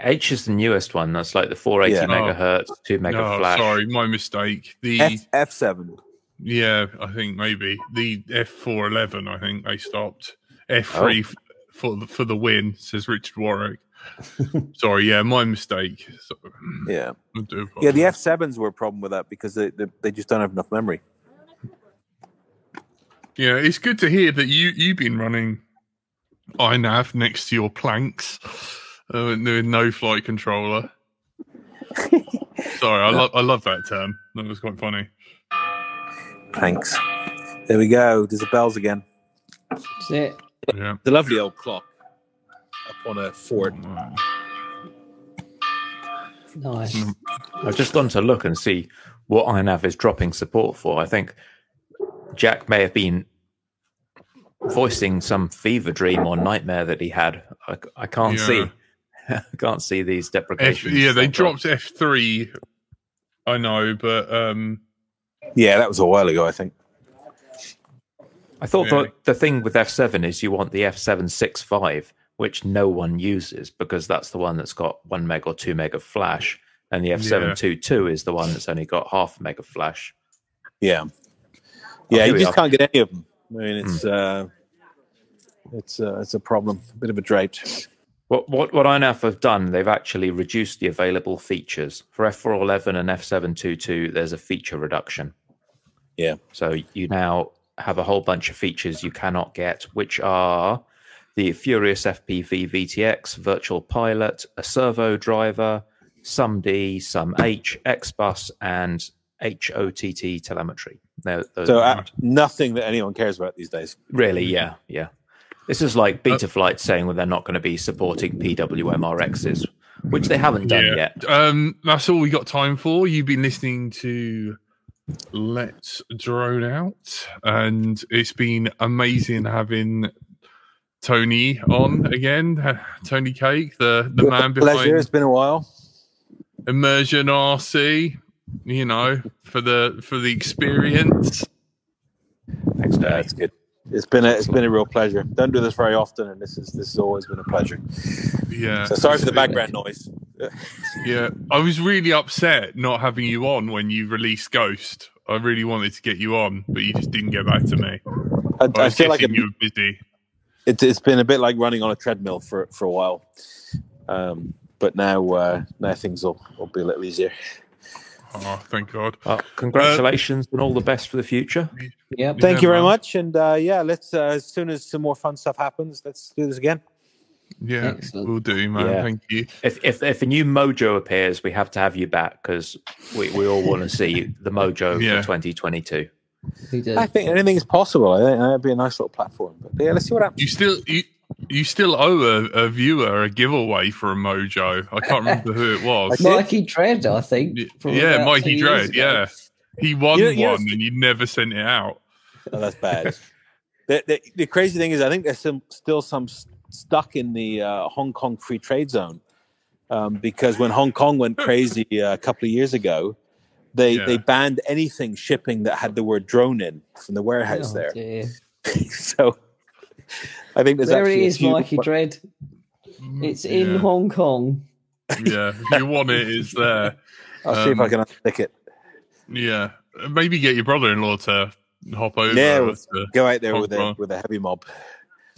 H is the newest one. That's like the 480 Yeah. Oh. megahertz, two mega no, flash. sorry, my mistake. The F F7. yeah, I think maybe the F411. I think they stopped F3 f- oh. for the, for the win. Says Richard Warwick. (laughs) Sorry, yeah, my mistake. So, Yeah, yeah. The. F sevens were a problem with that because they, they they just don't have enough memory. Yeah, it's good to hear that you you've been running iNav next to your planks uh, with no flight controller. Sorry, I (laughs) love I love that term. That was quite funny. Thanks. There we go. There's the bells again. That's it. Yeah. The lovely old clock up on a fort. Nice. I've just gone to look and see what INAV is dropping support for. I think Jack may have been voicing some fever dream or nightmare that he had. I, I can't Yeah. see. (laughs) I can't see these F, deprecations. yeah, they Thank dropped F three. I know, but um, Yeah, that was a while ago, I think. I thought Yeah. the, the thing with F7 is you want the F765, which no one uses because that's the one that's got one meg or two meg of flash, and the F722 is the one that's only got half meg of flash. Yeah, Oh, yeah. here You just are. can't get any of them. I mean, it's uh, it's uh, it's a problem. A bit of a drought. What what what INAV have done, they've actually reduced the available features for F411 and F722. There's a feature reduction. Yeah. So you now have a whole bunch of features you cannot get, which are the Furious FPV VTX, Virtual Pilot, a servo driver, some D, some H, XBus, and HOTT telemetry. Now, those So are uh, nothing that anyone cares about these days. really, yeah, yeah. This is like Betaflight saying well, they're not going to be supporting PWMRXs, which they haven't done yeah. yet. Um, that's all we got time for. You've been listening to Let's Drone Out, and it's been amazing having Tony on again. uh, (laughs) Tony Cake, the the man Pleasure. behind It's been a while. Immersion RC. You know, for the for the experience. Thanks, Yeah, Dave. it's good. It's been a it's been a real pleasure. Don't do this very often, and this is this has always been a pleasure. Yeah. So sorry for the background noise. (laughs) Yeah, I was really upset not having you on when you released Ghost. I really wanted to get you on, but you just didn't get back to me. I, I, I feel like guessing it, you were busy. it's it's been a bit like running on a treadmill for for a while, um, but now uh, now things will, will be a little easier. Oh, thank God. Well, congratulations and all the best for the future. Yep. Thank Yeah, you very man. much, and uh, yeah, let's uh, as soon as some more fun stuff happens, let's do this again. Yeah, Excellent. we'll do, man. Yeah. Thank you. If, if if a new mojo appears, we have to have you back because we, we all want to see the mojo Yeah. for 2022. I think anything is possible. I think that'd be a nice little platform. But yeah, let's see what happens. You still you you still owe a, a viewer a giveaway for a mojo. I can't remember who it (laughs) was. I did. Mikey Dread, I think. Yeah, about Mikey two Dread, yeah. He won You know- you know- one and you never sent it out. Oh, that's bad. (laughs) the, the, the crazy thing is, I think there's some still some s- stuck in the uh, Hong Kong free trade zone um, because when Hong Kong went crazy (laughs) uh, a couple of years ago, they Yeah. they banned anything shipping that had the word drone in from the warehouse Oh, there. so I think there's There actually it a is, few- Mikey Dread. It's in yeah. Hong Kong. yeah, if you want it, it's there. (laughs) I'll see if I um, can unstick it. Yeah, maybe get your brother-in-law to hop over. Yeah, we'll Go out there with a with a heavy mob.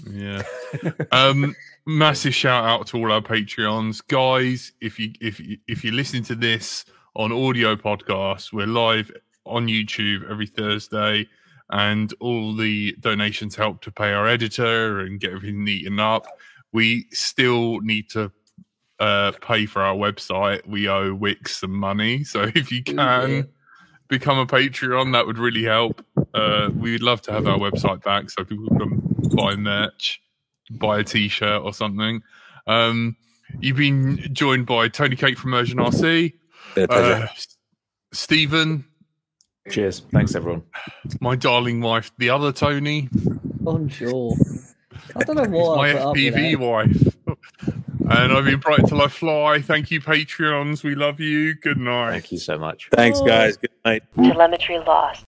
yeah. (laughs) um, massive shout out to all our Patreons, guys. If you if you, if you're listening to this on audio podcast, we're live on YouTube every Thursday, and all the donations help to pay our editor and get everything neatened up. We still need to uh, pay for our website. We owe Wix some money, (laughs) so if you can Yeah. become a Patreon, that would really help. Uh, we would love to have our website back so people can buy merch, buy a t-shirt or something. Um, you've been joined by Tony Cake from Immersion RC, uh, Stephen, Cheers. Thanks, everyone. my darling wife, the other Tony, Bonjour. I don't know It's why my I put up FPV wife. And I've been bright till I fly. Thank you, Patreons. We love you. Good night. Thank you so much. Thanks, guys. Good night. Telemetry lost.